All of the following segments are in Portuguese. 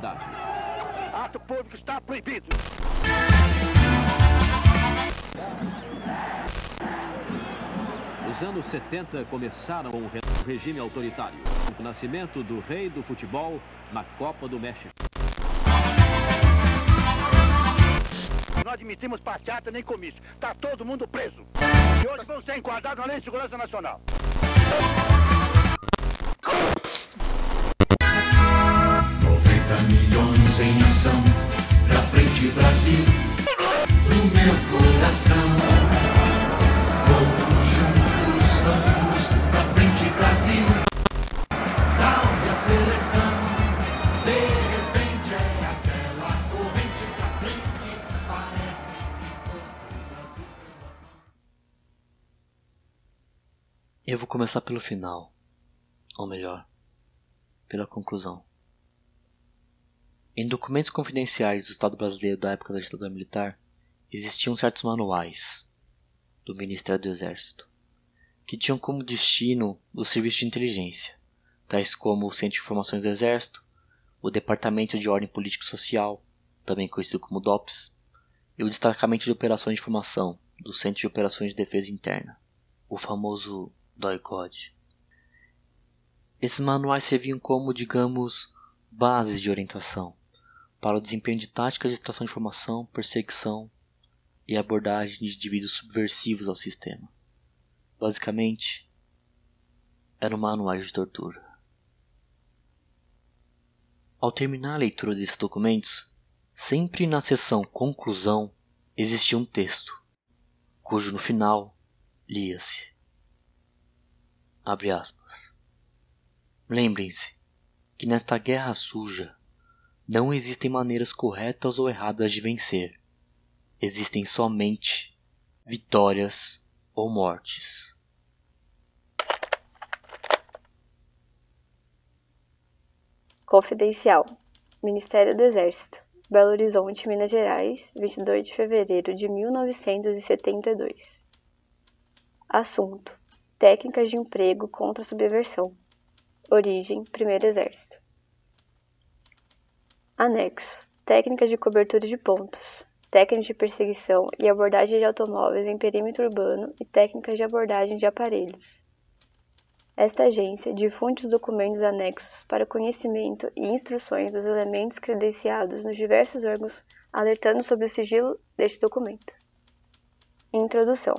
autoridade. Ato público está proibido. Os anos 70 começaram com o regime autoritário. O nascimento do rei do futebol na Copa do México. Não admitimos passeata nem comício. Está todo mundo preso. E hoje vão ser enquadrados na Lei de Segurança Nacional. Milhões em ação, pra frente Brasil, no meu coração. Vamos juntos, vamos pra frente Brasil, salve a seleção. De repente é aquela corrente pra frente, parece que todo Brasil. Eu vou começar pelo final. Ou melhor, pela conclusão. Em documentos confidenciais do Estado brasileiro da época da ditadura militar, existiam certos manuais do Ministério do Exército que tinham como destino o serviço de inteligência, tais como o Centro de Informações do Exército, o Departamento de Ordem Político e Social, também conhecido como DOPS, e o Destacamento de Operações de Informação do Centro de Operações de Defesa Interna, o famoso DOICOD. Esses manuais serviam como, digamos, bases de orientação para o desempenho de táticas de extração de informação, perseguição e abordagem de indivíduos subversivos ao sistema. Basicamente, eram manuais de tortura. Ao terminar a leitura desses documentos, sempre na seção conclusão existia um texto, cujo no final lia-se. Abre aspas. Lembrem-se que nesta guerra suja não existem maneiras corretas ou erradas de vencer. Existem somente vitórias ou mortes. Confidencial. Ministério do Exército. Belo Horizonte, Minas Gerais, 22 de fevereiro de 1972. Assunto: Técnicas de emprego contra a subversão. Origem: Primeiro Exército. Anexo: Técnicas de cobertura de pontos, técnicas de perseguição e abordagem de automóveis em perímetro urbano e técnicas de abordagem de aparelhos. Esta agência difunde os documentos anexos para conhecimento e instruções dos elementos credenciados nos diversos órgãos, alertando sobre o sigilo deste documento. Introdução: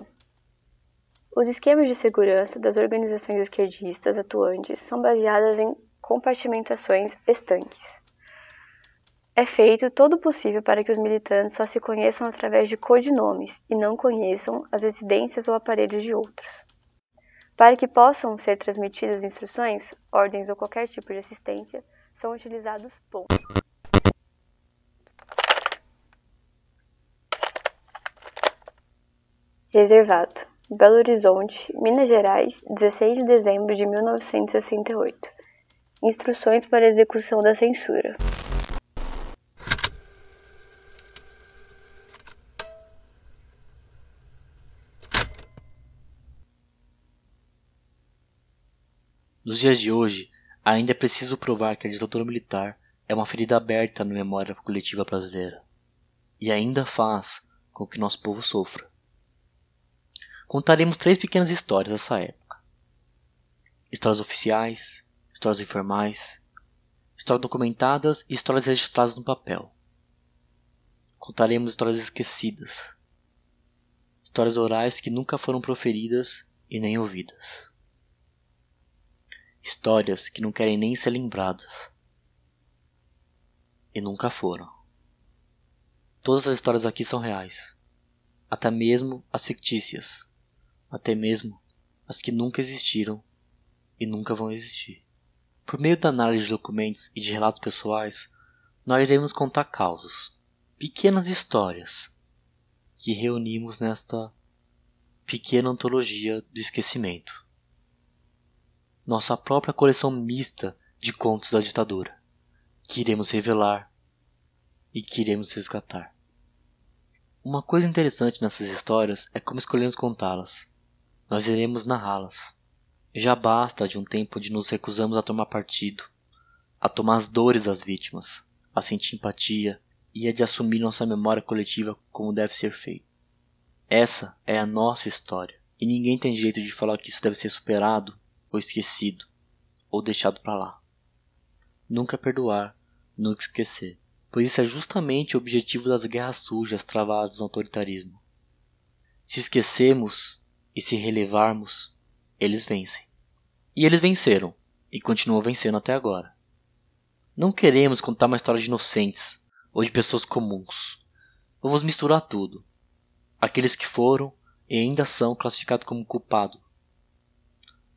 Os esquemas de segurança das organizações esquerdistas atuantes são baseadas em compartimentações estanques. É feito todo o possível para que os militantes só se conheçam através de codinomes e não conheçam as residências ou aparelhos de outros. Para que possam ser transmitidas instruções, ordens ou qualquer tipo de assistência, são utilizados pontos. Reservado. Belo Horizonte, Minas Gerais, 16 de dezembro de 1968. Instruções para execução da censura. Nos dias de hoje, ainda é preciso provar que a ditadura militar é uma ferida aberta na memória coletiva brasileira e ainda faz com que nosso povo sofra. Contaremos três pequenas histórias dessa época: histórias oficiais, histórias informais, histórias documentadas e histórias registradas no papel. Contaremos histórias esquecidas, histórias orais que nunca foram proferidas e nem ouvidas histórias que não querem nem ser lembradas. E nunca foram. Todas as histórias aqui são reais, até mesmo as fictícias, até mesmo as que nunca existiram e nunca vão existir. Por meio da análise de documentos e de relatos pessoais, nós iremos contar causos, pequenas histórias, que reunimos nesta pequena antologia do esquecimento nossa própria coleção mista de contos da ditadura, que iremos revelar e que iremos resgatar. Uma coisa interessante nessas histórias é como escolhemos contá-las. Nós iremos narrá-las. Já basta de um tempo onde nos recusamos a tomar partido, a tomar as dores das vítimas, a sentir empatia e a de assumir nossa memória coletiva como deve ser feito. Essa é a nossa história, e ninguém tem direito de falar que isso deve ser superado, ou esquecido, ou deixado para lá. Nunca perdoar, nunca esquecer, pois isso é justamente o objetivo das guerras sujas travadas no autoritarismo. Se esquecemos e se relevarmos, eles vencem. E eles venceram, e continuam vencendo até agora. Não queremos contar uma história de inocentes ou de pessoas comuns. Vamos misturar tudo aqueles que foram e ainda são classificados como culpados,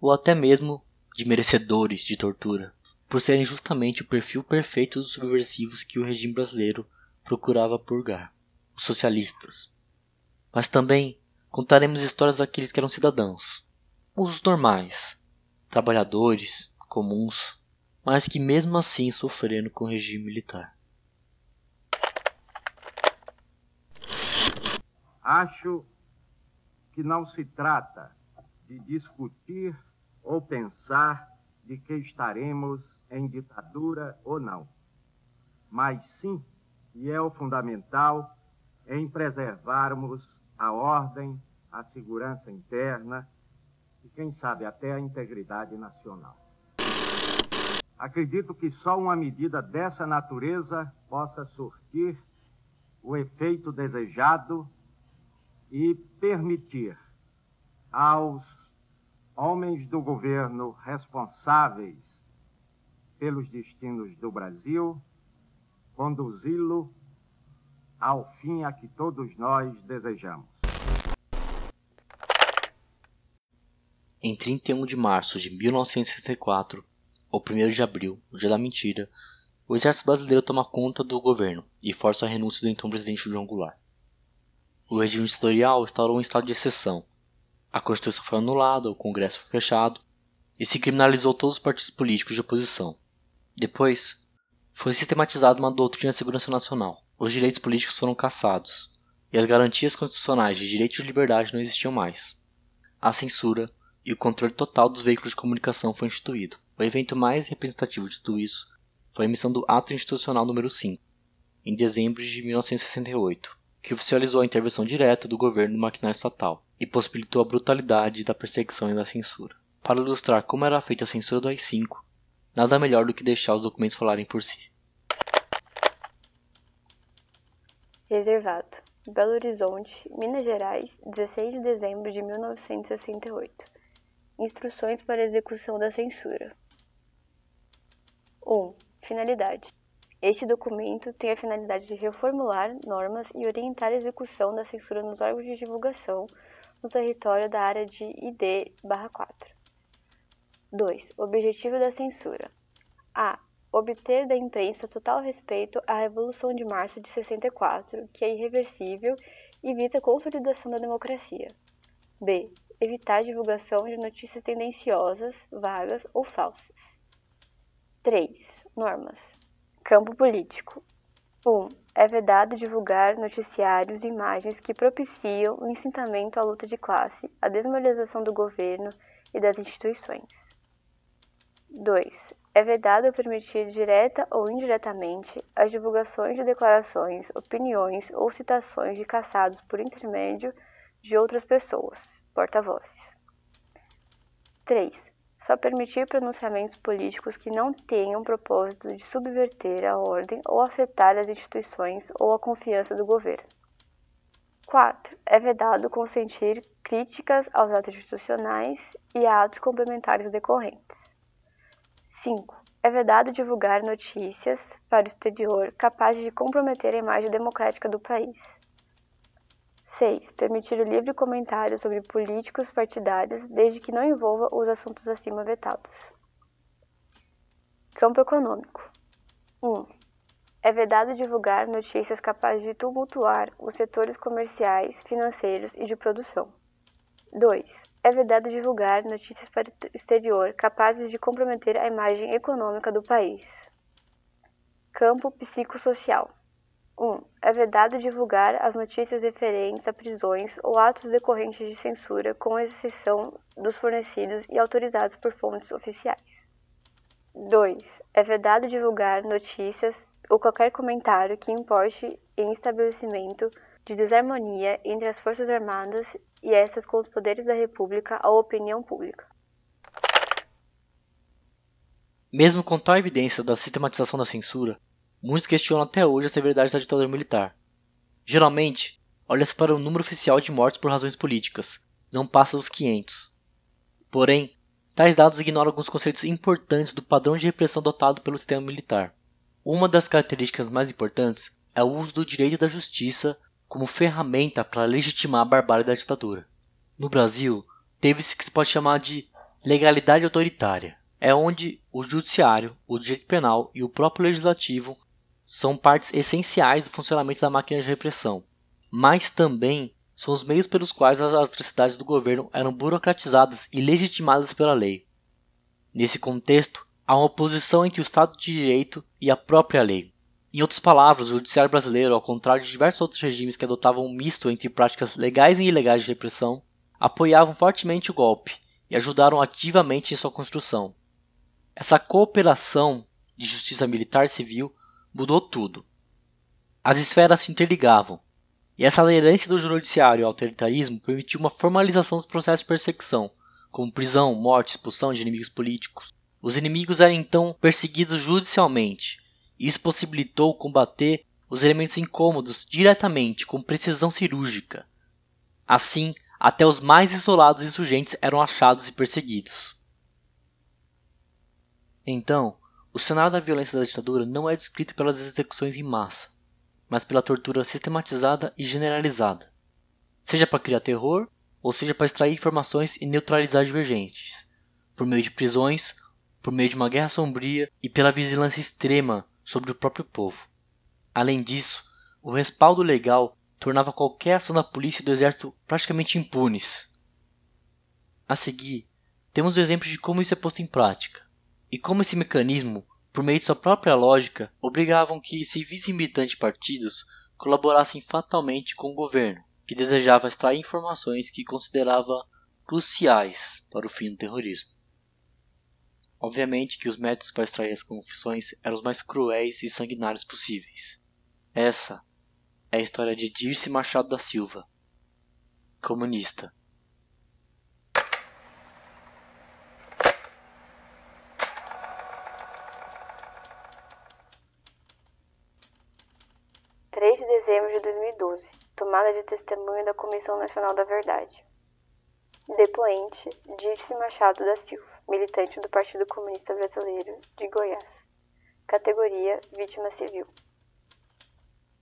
ou até mesmo de merecedores de tortura, por serem justamente o perfil perfeito dos subversivos que o regime brasileiro procurava purgar, os socialistas. Mas também contaremos histórias daqueles que eram cidadãos, os normais, trabalhadores, comuns, mas que mesmo assim sofreram com o regime militar. Acho que não se trata de discutir ou pensar de que estaremos em ditadura ou não, mas sim, e é o fundamental, em preservarmos a ordem, a segurança interna e, quem sabe, até a integridade nacional. Acredito que só uma medida dessa natureza possa surtir o efeito desejado e permitir aos homens do governo responsáveis pelos destinos do Brasil conduzi-lo ao fim a que todos nós desejamos. Em 31 de março de 1964, ou 1 de abril, no dia da mentira, o exército brasileiro toma conta do governo e força a renúncia do então presidente João Goulart. O regime ditatorial instaurou um estado de exceção. A Constituição foi anulada, o Congresso foi fechado e se criminalizou todos os partidos políticos de oposição. Depois, foi sistematizada uma doutrina de segurança nacional. Os direitos políticos foram cassados e as garantias constitucionais de direito de liberdade não existiam mais. A censura e o controle total dos veículos de comunicação foi instituído. O evento mais representativo de tudo isso foi a emissão do Ato Institucional número 5, em dezembro de 1968, que oficializou a intervenção direta do governo no maquinário estatal e possibilitou a brutalidade da perseguição e da censura. Para ilustrar como era feita a censura do AI-5, nada melhor do que deixar os documentos falarem por si. Reservado. Belo Horizonte, Minas Gerais, 16 de dezembro de 1968. Instruções para execução da censura. 1. Finalidade. Este documento tem a finalidade de reformular normas e orientar a execução da censura nos órgãos de divulgação no território da área de ID/4. 2. Objetivo da censura: a. Obter da imprensa total respeito à Revolução de Março de 64, que é irreversível e visa a consolidação da democracia. b. Evitar a divulgação de notícias tendenciosas, vagas ou falsas. 3. Normas. Campo político. 1. Um, é vedado divulgar noticiários e imagens que propiciam o incitamento à luta de classe, a desmoralização do governo e das instituições. 2. É vedado permitir direta ou indiretamente as divulgações de declarações, opiniões ou citações de caçados por intermédio de outras pessoas, porta-vozes. 3 só permitir pronunciamentos políticos que não tenham propósito de subverter a ordem ou afetar as instituições ou a confiança do governo. 4. É vedado consentir críticas aos atos institucionais e a atos complementares decorrentes. 5. É vedado divulgar notícias para o exterior capazes de comprometer a imagem democrática do país. 6. Permitir o livre comentário sobre políticos partidários, desde que não envolva os assuntos acima vetados. Campo econômico. 1. É vedado divulgar notícias capazes de tumultuar os setores comerciais, financeiros e de produção. 2. É vedado divulgar notícias para o exterior capazes de comprometer a imagem econômica do país. Campo psicossocial. 1. É vedado divulgar as notícias referentes a prisões ou atos decorrentes de censura, com exceção dos fornecidos e autorizados por fontes oficiais. 2. É vedado divulgar notícias ou qualquer comentário que importe em estabelecimento de desarmonia entre as Forças Armadas e essas com os poderes da República ou opinião pública. Mesmo com tal evidência da sistematização da censura, muitos questionam até hoje a severidade da ditadura militar. Geralmente, olha-se para o número oficial de mortes por razões políticas, não passa dos 500. Porém, tais dados ignoram alguns conceitos importantes do padrão de repressão adotado pelo sistema militar. Uma das características mais importantes é o uso do direito da justiça como ferramenta para legitimar a barbárie da ditadura. No Brasil, teve-se que se pode chamar de legalidade autoritária é onde o judiciário, o direito penal e o próprio legislativo são partes essenciais do funcionamento da máquina de repressão, mas também são os meios pelos quais as atrocidades do governo eram burocratizadas e legitimadas pela lei. Nesse contexto, há uma oposição entre o Estado de Direito e a própria lei. Em outras palavras, o judiciário brasileiro, ao contrário de diversos outros regimes que adotavam um misto entre práticas legais e ilegais de repressão, apoiavam fortemente o golpe e ajudaram ativamente em sua construção. Essa cooperação de justiça militar e civil mudou tudo. As esferas se interligavam, e essa aderência do judiciário ao autoritarismo permitiu uma formalização dos processos de perseguição, como prisão, morte, expulsão de inimigos políticos. Os inimigos eram então perseguidos judicialmente. Isso possibilitou combater os elementos incômodos diretamente, com precisão cirúrgica. Assim, até os mais isolados insurgentes eram achados e perseguidos. Então, o cenário da violência da ditadura não é descrito pelas execuções em massa, mas pela tortura sistematizada e generalizada, seja para criar terror ou seja para extrair informações e neutralizar divergentes, por meio de prisões, por meio de uma guerra sombria e pela vigilância extrema sobre o próprio povo. Além disso, o respaldo legal tornava qualquer ação da polícia e do exército praticamente impunes. A seguir, temos o exemplo de como isso é posto em prática. E como esse mecanismo, por meio de sua própria lógica, obrigavam que civis militantes partidos colaborassem fatalmente com o governo, que desejava extrair informações que considerava cruciais para o fim do terrorismo. Obviamente que os métodos para extrair as confissões eram os mais cruéis e sanguinários possíveis. Essa é a história de Dirce Machado da Silva, comunista, 3 de dezembro de 2012. Tomada de testemunho da Comissão Nacional da Verdade. Depoente, Dirce Machado da Silva, militante do Partido Comunista Brasileiro de Goiás. Categoria Vítima Civil.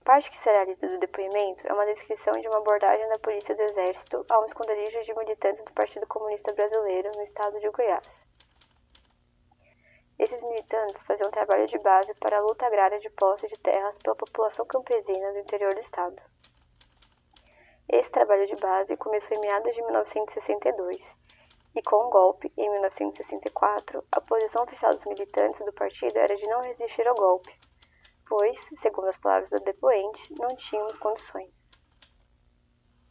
Parte que será lida do depoimento é uma descrição de uma abordagem da Polícia do Exército a um esconderijo de militantes do Partido Comunista Brasileiro no estado de Goiás. Esses militantes faziam trabalho de base para a luta agrária de posse de terras pela população campesina do interior do estado. Esse trabalho de base começou em meados de 1962 e, com o um golpe, em 1964, a posição oficial dos militantes do partido era de não resistir ao golpe, pois, segundo as palavras do depoente, não tínhamos condições.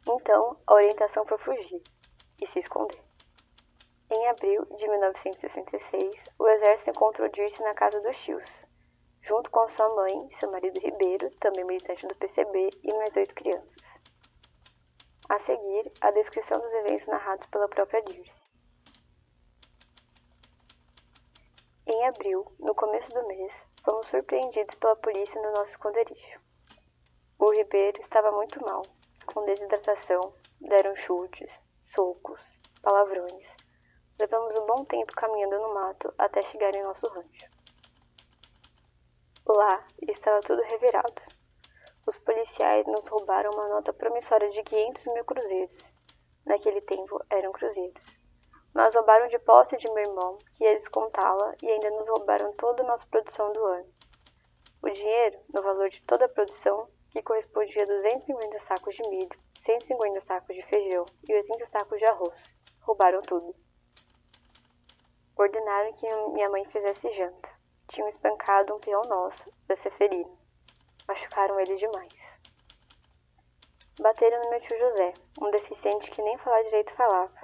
Então, a orientação foi fugir e se esconder. Em abril de 1966, o exército encontrou Dirce na casa dos tios, junto com sua mãe, seu marido Ribeiro, também militante do PCB, e mais oito crianças. A seguir, a descrição dos eventos narrados pela própria Dirce. Em abril, no começo do mês, fomos surpreendidos pela polícia no nosso esconderijo. O Ribeiro estava muito mal, com desidratação, deram chutes, socos, palavrões, Levamos um bom tempo caminhando no mato até chegar em nosso rancho. Lá estava tudo revirado. Os policiais nos roubaram uma nota promissória de 500 mil cruzeiros. Naquele tempo eram cruzeiros. Mas roubaram de posse de meu irmão, que ia descontá-la, e ainda nos roubaram toda a nossa produção do ano. O dinheiro, no valor de toda a produção, que correspondia a 250 sacos de milho, 150 sacos de feijão e 80 sacos de arroz. Roubaram tudo. Ordenaram que minha mãe fizesse janta. Tinham espancado um peão nosso, da Seferina. Machucaram ele demais. Bateram no meu tio José, um deficiente que nem falar direito falava.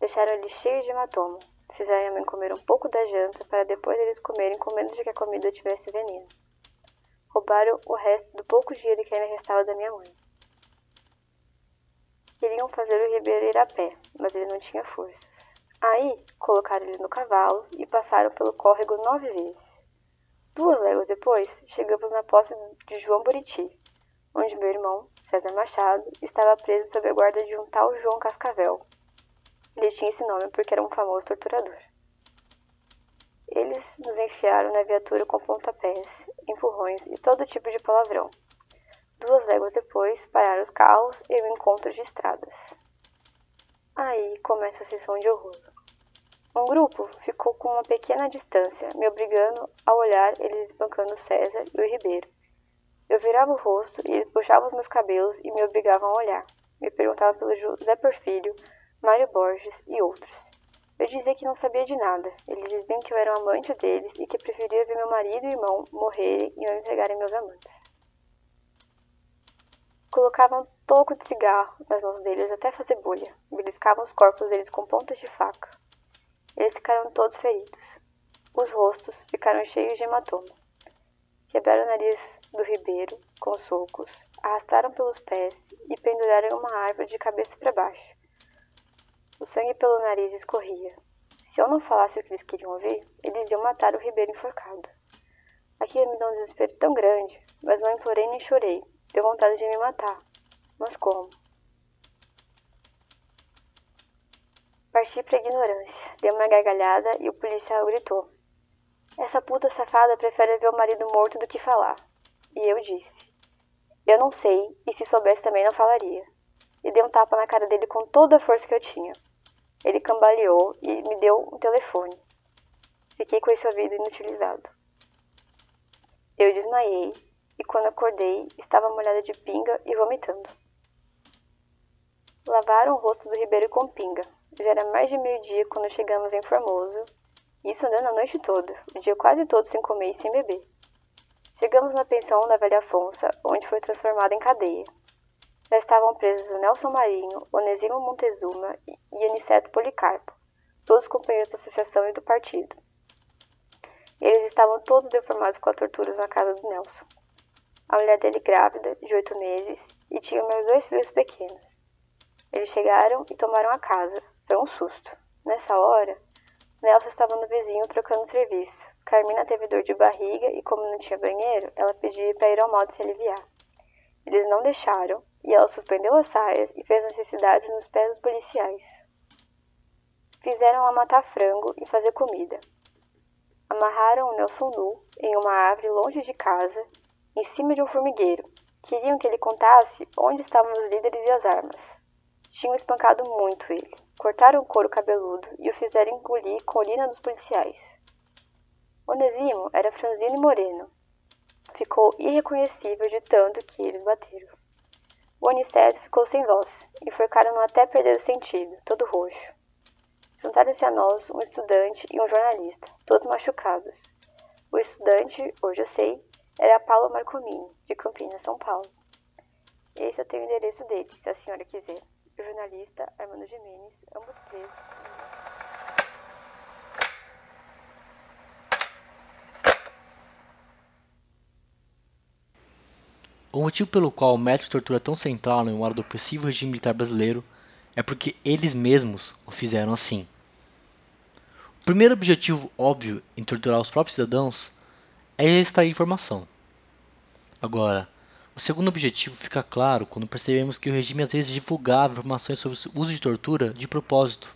Deixaram ele cheio de hematoma. Fizeram a mãe comer um pouco da janta para depois eles comerem com medo de que a comida tivesse veneno. roubaram o resto do pouco dinheiro que ainda restava da minha mãe. Queriam fazer o Ribeiro ir a pé, mas ele não tinha forças. Aí, colocaram ele no cavalo e passaram pelo córrego nove vezes. Duas léguas depois, chegamos na posse de João Buriti, onde meu irmão, César Machado, estava preso sob a guarda de um tal João Cascavel. Ele tinha esse nome porque era um famoso torturador. Eles nos enfiaram na viatura com pontapés, empurrões e todo tipo de palavrão. Duas léguas depois, pararam os carros e o encontro de estradas. Aí começa a sessão de horror. Um grupo ficou com uma pequena distância, me obrigando a olhar eles espancando César e o Ribeiro. Eu virava o rosto e eles puxavam os meus cabelos e me obrigavam a olhar. Me perguntavam pelo José Porfírio, Mário Borges e outros. Eu dizia que não sabia de nada. Eles diziam que eu era um amante deles e que preferia ver meu marido e irmão morrerem e não entregarem meus amantes. Colocavam toco de cigarro nas mãos deles até fazer bolha. Beliscavam os corpos deles com pontas de faca. Eles ficaram todos feridos. Os rostos ficaram cheios de hematoma. Quebraram o nariz do ribeiro com socos, arrastaram pelos pés e penduraram uma árvore de cabeça para baixo. O sangue pelo nariz escorria. Se eu não falasse o que eles queriam ouvir, eles iam matar o ribeiro enforcado. Aquilo me deu um desespero tão grande, mas não implorei nem chorei. Deu vontade de me matar. Mas como? Parti para ignorância. Dei uma gargalhada e o policial gritou: Essa puta safada prefere ver o marido morto do que falar. E eu disse: Eu não sei, e se soubesse também não falaria. E dei um tapa na cara dele com toda a força que eu tinha. Ele cambaleou e me deu um telefone. Fiquei com esse ouvido inutilizado. Eu desmaiei e quando acordei estava molhada de pinga e vomitando. Lavaram o rosto do Ribeiro com pinga. Já era mais de meio-dia quando chegamos em Formoso, isso andando a noite toda, o dia quase todo sem comer e sem beber. Chegamos na pensão da velha Afonso, onde foi transformada em cadeia. Lá estavam presos o Nelson Marinho, Onesimo Montezuma e Aniceto Policarpo, todos companheiros da associação e do partido. Eles estavam todos deformados com as torturas na casa do Nelson. A mulher dele grávida, de oito meses, e tinha meus dois filhos pequenos. Eles chegaram e tomaram a casa. Foi um susto. Nessa hora, Nelson estava no vizinho trocando serviço. Carmina teve dor de barriga e, como não tinha banheiro, ela pediu para ir ao modo se aliviar. Eles não deixaram e ela suspendeu as saias e fez necessidades nos pés dos policiais. Fizeram-a matar frango e fazer comida. Amarraram o Nelson nu em uma árvore longe de casa, em cima de um formigueiro. Queriam que ele contasse onde estavam os líderes e as armas. Tinham espancado muito ele. Cortaram o couro cabeludo e o fizeram engolir com urina dos policiais. Onesimo era franzino e moreno. Ficou irreconhecível de tanto que eles bateram. O aniceto ficou sem voz. Enforcaram-no até perder o sentido, todo roxo. Juntaram-se a nós um estudante e um jornalista, todos machucados. O estudante, hoje eu sei, era Paulo Marcomini, de Campinas, São Paulo. Esse eu tenho o endereço dele, se a senhora quiser. O jornalista Armando Jimenez, ambos presos. O motivo pelo qual o método de tortura é tão central na memória do opressivo regime militar brasileiro é porque eles mesmos o fizeram assim. O primeiro objetivo óbvio em torturar os próprios cidadãos é extrair informação. Agora, o segundo objetivo fica claro quando percebemos que o regime às vezes divulgava informações sobre o uso de tortura de propósito.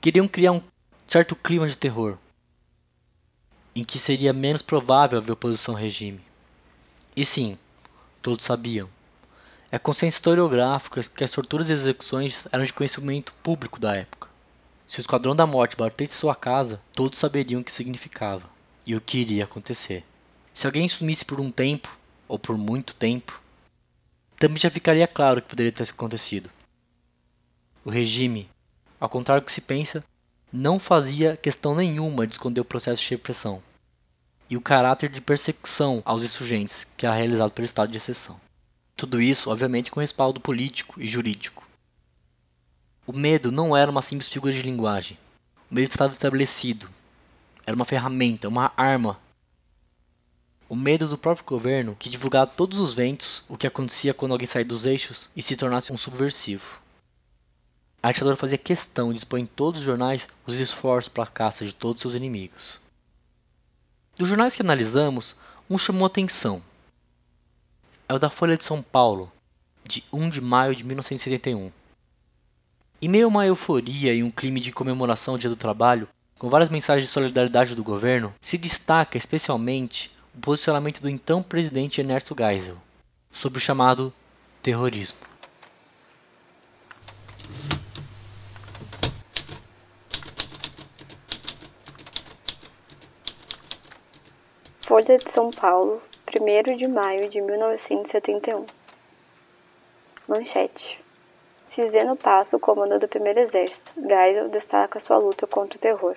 Queriam criar um certo clima de terror, em que seria menos provável haver oposição ao regime. E sim, todos sabiam. É consciência historiográfica que as torturas e execuções eram de conhecimento público da época. Se o Esquadrão da Morte batesse sua casa, todos saberiam o que significava e o que iria acontecer. Se alguém sumisse por um tempo, ou por muito tempo, também já ficaria claro que poderia ter acontecido. O regime, ao contrário do que se pensa, não fazia questão nenhuma de esconder o processo de repressão e o caráter de persecução aos insurgentes que é realizado pelo estado de exceção. Tudo isso, obviamente, com respaldo político e jurídico. O medo não era uma simples figura de linguagem. O medo estava estabelecido. Era uma ferramenta, uma arma. O medo do próprio governo que divulgava todos os ventos o que acontecia quando alguém saía dos eixos e se tornasse um subversivo. A ditadura fazia questão de expor em todos os jornais os esforços para a caça de todos seus inimigos. Dos jornais que analisamos, um chamou atenção. É o da Folha de São Paulo, de 1 de maio de 1971. Em meio a uma euforia e um clima de comemoração ao Dia do Trabalho, com várias mensagens de solidariedade do governo, se destaca especialmente o posicionamento do então presidente Ernesto Geisel sobre o chamado terrorismo. Folha de São Paulo, 1 de maio de 1971. Manchete. Ciseno passa o comando do primeiro exército. Geisel destaca sua luta contra o terror.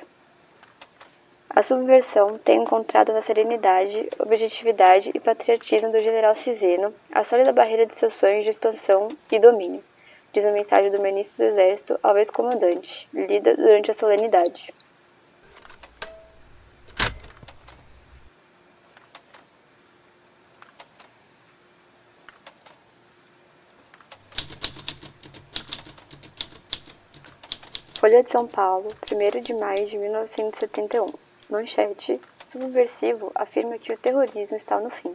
A subversão tem encontrado na serenidade, objetividade e patriotismo do general Ciseno a sólida barreira de seus sonhos de expansão e domínio, diz a mensagem do ministro do Exército ao ex-comandante, lida durante a solenidade. Folha de São Paulo, 1 de maio de 1971. Manchete: Subversivo afirma que o terrorismo está no fim.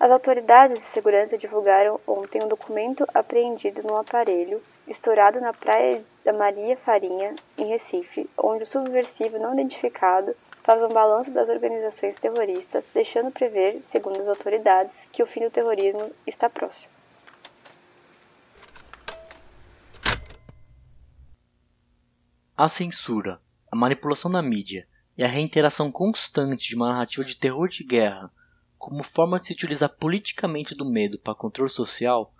As autoridades de segurança divulgaram ontem um documento apreendido num aparelho estourado na praia da Maria Farinha, em Recife, onde o subversivo não identificado faz um balanço das organizações terroristas, deixando prever, segundo as autoridades, que o fim do terrorismo está próximo. A censura, a manipulação da mídia e a reiteração constante de uma narrativa de terror de guerra como forma de se utilizar politicamente do medo para controle social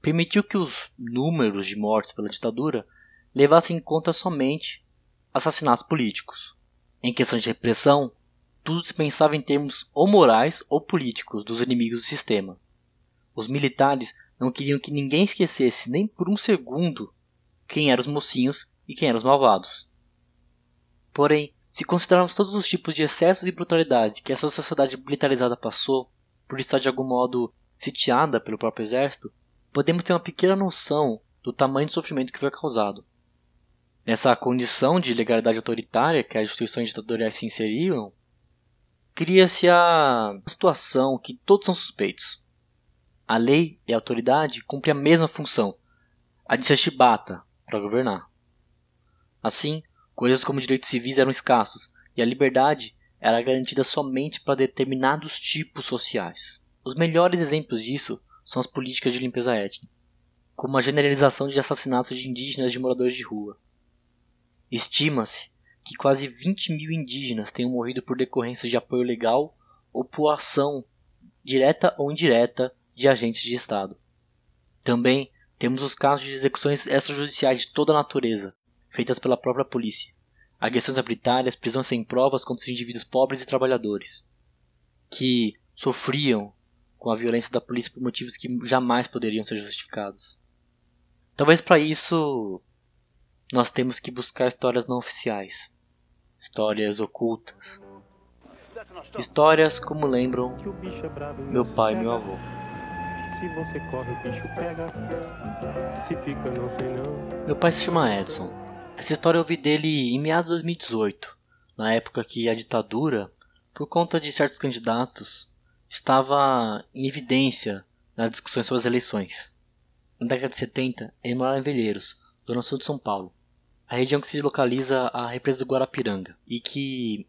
permitiu que os números de mortes pela ditadura levassem em conta somente assassinatos políticos. Em questão de repressão, tudo se pensava em termos ou morais ou políticos dos inimigos do sistema. Os militares não queriam que ninguém esquecesse nem por um segundo quem eram os mocinhos e quem eram os malvados. Porém, se considerarmos todos os tipos de excessos e brutalidades que essa sociedade militarizada passou, por estar de algum modo sitiada pelo próprio exército, podemos ter uma pequena noção do tamanho do sofrimento que foi causado. Nessa condição de legalidade autoritária que as instituições ditatoriais se inseriram, cria-se a situação que todos são suspeitos. A lei e a autoridade cumprem a mesma função, a de ser chibata para governar. Assim, coisas como direitos civis eram escassos e a liberdade era garantida somente para determinados tipos sociais. Os melhores exemplos disso são as políticas de limpeza étnica, como a generalização de assassinatos de indígenas de moradores de rua. Estima-se que quase 20 mil indígenas tenham morrido por decorrência de apoio legal ou por ação direta ou indireta de agentes de Estado. Também temos os casos de execuções extrajudiciais de toda natureza, feitas pela própria polícia, agressões arbitrárias, prisões sem provas contra os indivíduos pobres e trabalhadores, que sofriam com a violência da polícia por motivos que jamais poderiam ser justificados. Talvez para isso nós temos que buscar histórias não oficiais, histórias ocultas, histórias como lembram meu pai e meu avô. Se você corre, o bicho pega. Se fica, não sei não. Meu pai se chama Edson essa história eu vi dele em meados de 2018, na época que a ditadura, por conta de certos candidatos, estava em evidência nas discussões sobre as eleições. Na década de 70, ele morava em Velheiros, zona sul de São Paulo, a região que se localiza a represa do Guarapiranga, e que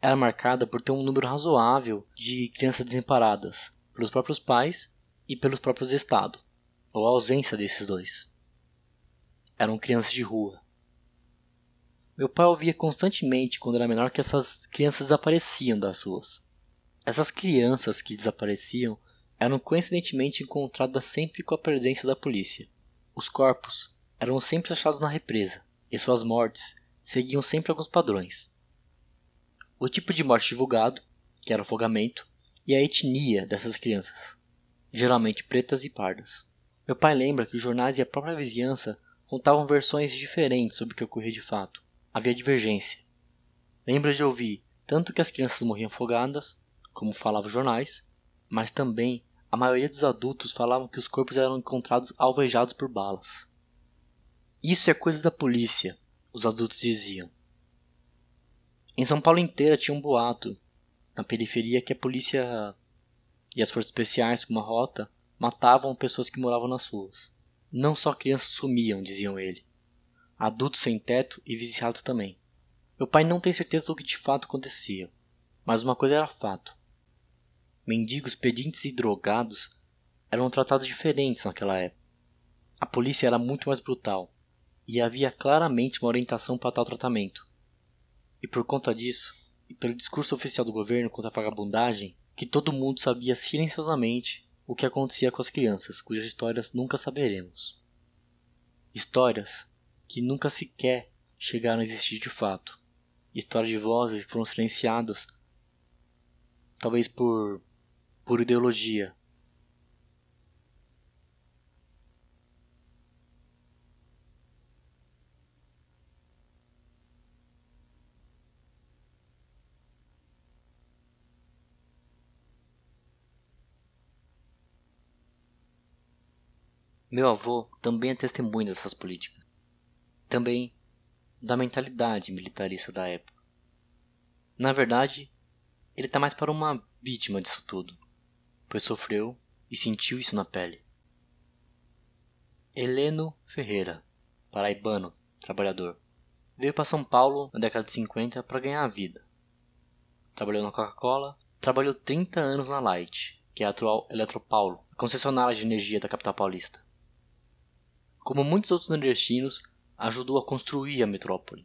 era marcada por ter um número razoável de crianças desamparadas, pelos próprios pais e pelos próprios Estado, ou a ausência desses dois. Eram crianças de rua. Meu pai ouvia constantemente quando era menor que essas crianças desapareciam das ruas. Essas crianças que desapareciam eram coincidentemente encontradas sempre com a presença da polícia. Os corpos eram sempre achados na represa, e suas mortes seguiam sempre alguns padrões. O tipo de morte divulgado, que era o afogamento, e a etnia dessas crianças, geralmente pretas e pardas. Meu pai lembra que os jornais e a própria vizinhança contavam versões diferentes sobre o que ocorria de fato havia divergência. Lembra de ouvir tanto que as crianças morriam afogadas, como falavam os jornais, mas também a maioria dos adultos falavam que os corpos eram encontrados alvejados por balas. Isso é coisa da polícia, os adultos diziam. Em São Paulo inteira tinha um boato na periferia que a polícia e as forças especiais, como a Rota, matavam pessoas que moravam nas ruas. Não só crianças sumiam, diziam ele. Adultos sem teto e viciados também. Meu pai não tem certeza do que de fato acontecia, mas uma coisa era fato. Mendigos, pedintes e drogados eram tratados diferentes naquela época. A polícia era muito mais brutal e havia claramente uma orientação para tal tratamento. E por conta disso, e pelo discurso oficial do governo contra a vagabundagem, que todo mundo sabia silenciosamente o que acontecia com as crianças, cujas histórias nunca saberemos. Histórias que nunca sequer chegaram a existir de fato. Histórias de vozes que foram silenciadas, talvez por, por ideologia, Meu avô também é testemunha dessas políticas. Também da mentalidade militarista da época. Na verdade, ele está mais para uma vítima disso tudo, pois sofreu e sentiu isso na pele. Heleno Ferreira, paraibano, trabalhador, veio para São Paulo na década de 50 para ganhar a vida. Trabalhou na Coca-Cola, trabalhou 30 anos na Light, que é a atual Eletropaulo, concessionária de energia da capital paulista como muitos outros nordestinos, ajudou a construir a metrópole.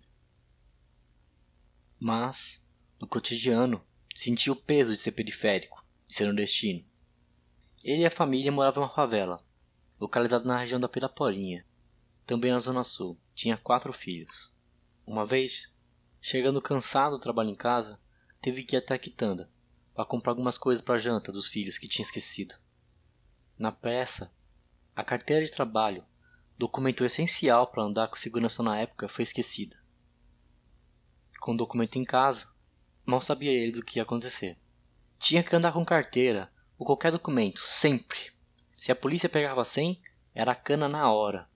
Mas, no cotidiano, sentia o peso de ser periférico, de ser nordestino. Ele e a família moravam em uma favela, localizada na região da Piraporinha, também na Zona Sul. Tinha quatro filhos. Uma vez, chegando cansado do trabalho em casa, teve que ir até a quitanda para comprar algumas coisas para a janta dos filhos que tinha esquecido. Na pressa, a carteira de trabalho documento essencial para andar com segurança na época foi esquecida. Com o documento em casa, mal sabia ele do que ia acontecer. Tinha que andar com carteira ou qualquer documento, sempre. Se a polícia pegava sem, era cana na hora.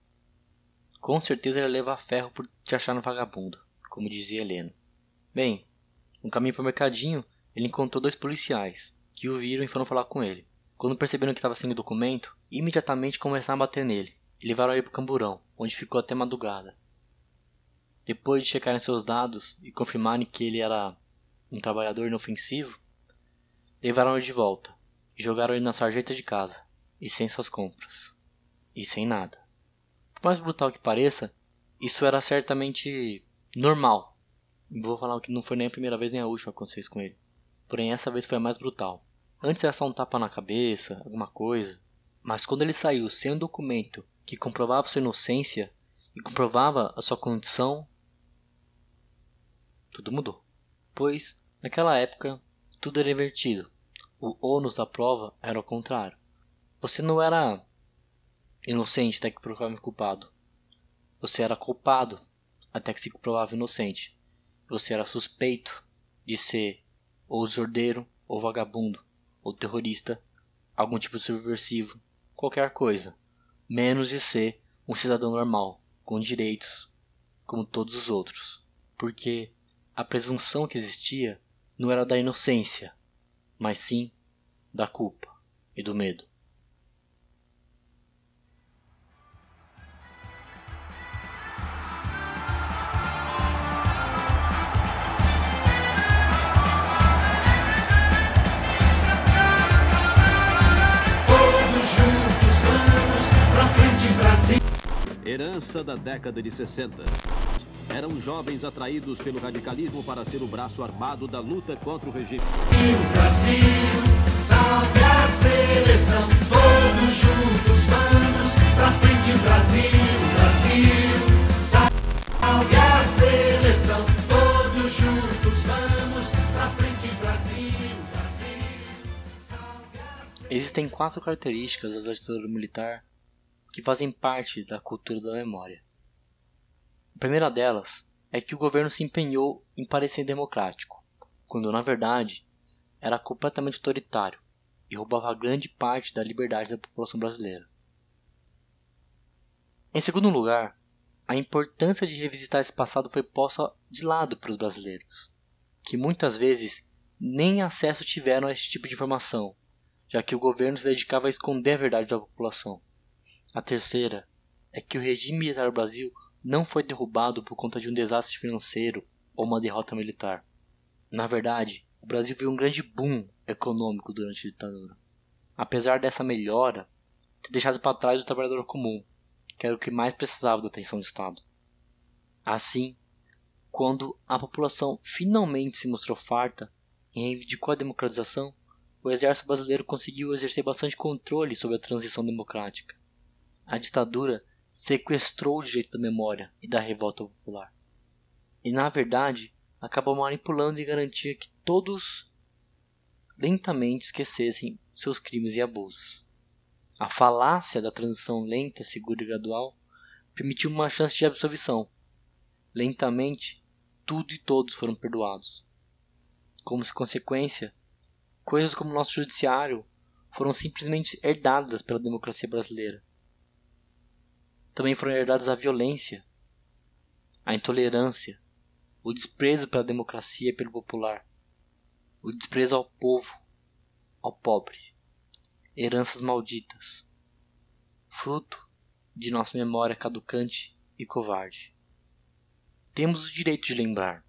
Com certeza ele ia levar ferro por te achar no vagabundo, como dizia Helena. Bem, no caminho para o mercadinho, ele encontrou dois policiais, que o viram e foram falar com ele. Quando perceberam que estava sem o documento, imediatamente começaram a bater nele e levaram ele para o Camburão, onde ficou até madrugada. Depois de checarem seus dados e confirmarem que ele era um trabalhador inofensivo, levaram ele de volta e jogaram ele na sarjeta de casa, e sem suas compras, e sem nada. Por mais brutal que pareça, isso era certamente normal. Vou falar que não foi nem a primeira vez nem a última que aconteceu isso com ele. Porém, essa vez foi a mais brutal. Antes era só um tapa na cabeça, alguma coisa. Mas quando ele saiu sem um documento que comprovava sua inocência e comprovava a sua condição, tudo mudou. Pois, naquela época, tudo era invertido. O ônus da prova era o contrário. Você não era inocente até que provava culpado. Você era culpado até que se comprovava inocente. Você era suspeito de ser ou desordeiro, ou vagabundo, ou terrorista, algum tipo de subversivo, qualquer coisa menos de ser um cidadão normal, com direitos, como todos os outros. Porque a presunção que existia não era da inocência, mas sim da culpa e do medo. Herança da década de 60. Eram jovens atraídos pelo radicalismo para ser o braço armado da luta contra o regime. E o Brasil, salve a seleção, todos juntos vamos pra frente, Brasil, Brasil, salve a seleção, todos juntos vamos pra frente, Brasil, Brasil, salve a seleção. Existem quatro características da ditadura militar que fazem parte da cultura da memória. A primeira delas é que o governo se empenhou em parecer democrático, quando na verdade era completamente autoritário e roubava grande parte da liberdade da população brasileira. Em segundo lugar, a importância de revisitar esse passado foi posta de lado para os brasileiros, que muitas vezes nem acesso tiveram a esse tipo de informação, já que o governo se dedicava a esconder a verdade da população. A terceira é que o regime militar do Brasil não foi derrubado por conta de um desastre financeiro ou uma derrota militar. Na verdade, o Brasil viu um grande boom econômico durante a ditadura. Apesar dessa melhora, ter deixado para trás o trabalhador comum, que era o que mais precisava da atenção do Estado. Assim, quando a população finalmente se mostrou farta e reivindicou a democratização, o exército brasileiro conseguiu exercer bastante controle sobre a transição democrática. A ditadura sequestrou o direito da memória e da revolta popular. E na verdade, acabou manipulando e garantia que todos lentamente esquecessem seus crimes e abusos. A falácia da transição lenta, segura e gradual permitiu uma chance de absolvição. Lentamente, tudo e todos foram perdoados. Como consequência, coisas como nosso judiciário foram simplesmente herdadas pela democracia brasileira. Também foram herdadas a violência, a intolerância, o desprezo pela democracia e pelo popular, o desprezo ao povo, ao pobre, heranças malditas, fruto de nossa memória caducante e covarde. Temos o direito de lembrar,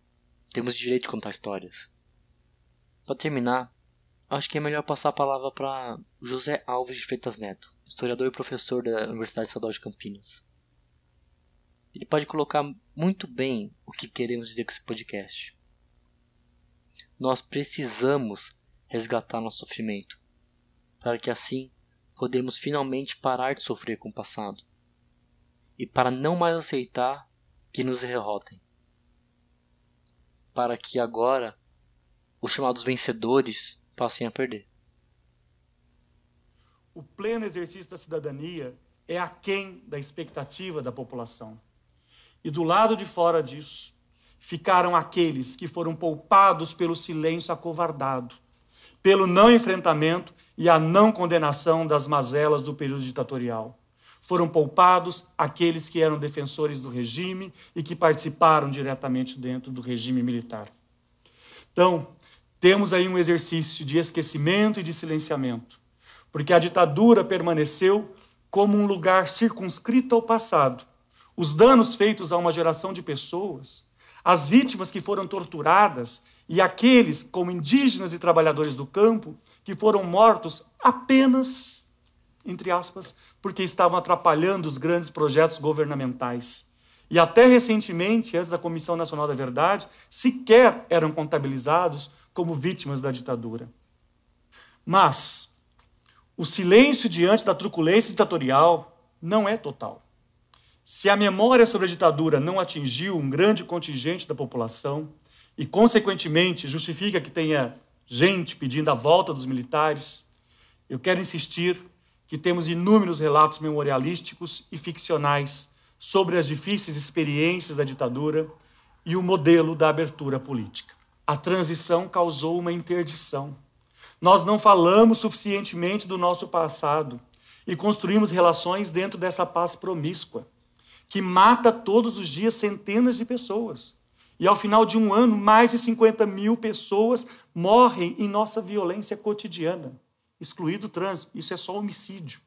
temos o direito de contar histórias. Para terminar, acho que é melhor passar a palavra para José Alves de Freitas Neto, historiador e professor da Universidade Estadual de Campinas. Ele pode colocar muito bem o que queremos dizer com esse podcast. Nós precisamos resgatar nosso sofrimento, para que assim podemos finalmente parar de sofrer com o passado e para não mais aceitar que nos derrotem. Para que agora os chamados vencedores passem a perder. O pleno exercício da cidadania é aquém da expectativa da população. E do lado de fora disso, ficaram aqueles que foram poupados pelo silêncio acovardado, pelo não enfrentamento e a não condenação das mazelas do período ditatorial. Foram poupados aqueles que eram defensores do regime e que participaram diretamente dentro do regime militar. Então, temos aí um exercício de esquecimento e de silenciamento, porque a ditadura permaneceu como um lugar circunscrito ao passado os danos feitos a uma geração de pessoas, as vítimas que foram torturadas e aqueles, como indígenas e trabalhadores do campo, que foram mortos apenas, entre aspas, porque estavam atrapalhando os grandes projetos governamentais. E até recentemente, antes da Comissão Nacional da Verdade, sequer eram contabilizados como vítimas da ditadura. Mas o silêncio diante da truculência ditatorial não é total. Se a memória sobre a ditadura não atingiu um grande contingente da população e, consequentemente, justifica que tenha gente pedindo a volta dos militares, eu quero insistir que temos inúmeros relatos memorialísticos e ficcionais sobre as difíceis experiências da ditadura e o modelo da abertura política. A transição causou uma interdição. Nós não falamos suficientemente do nosso passado e construímos relações dentro dessa paz promíscua que mata todos os dias centenas de pessoas. E ao final de um ano, mais de 50 mil pessoas morrem em nossa violência cotidiana, excluído o trânsito. Isso é só homicídio.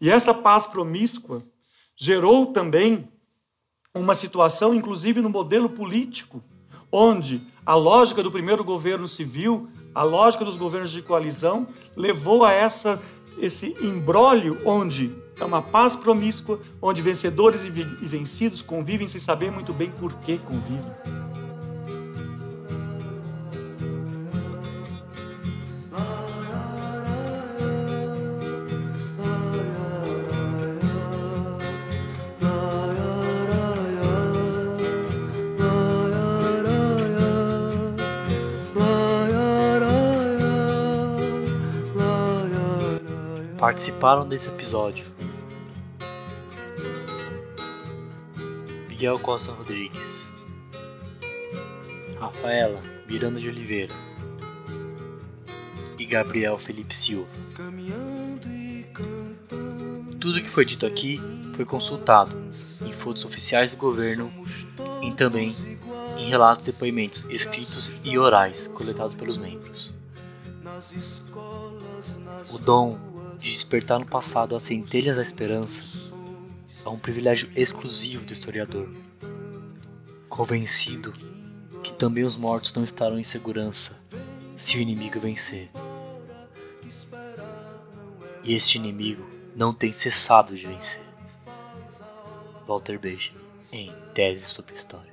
E essa paz promíscua gerou também uma situação, inclusive no modelo político, onde a lógica do primeiro governo civil, a lógica dos governos de coalizão, levou a essa, esse imbróglio onde é uma paz promíscua, onde vencedores e vencidos convivem sem saber muito bem por que convivem. Participaram desse episódio Miguel Costa Rodrigues, Rafaela Miranda de Oliveira, Gabriel Felipe Silva. Tudo que foi dito aqui foi consultado em fontes oficiais do governo e também em relatos e depoimentos escritos e orais coletados pelos membros. O dom de despertar no passado as centelhas da esperança é um privilégio exclusivo do historiador, convencido que também os mortos não estarão em segurança se o inimigo vencer. E este inimigo não tem cessado de vencer. Walter Beige, em Tese sobre História.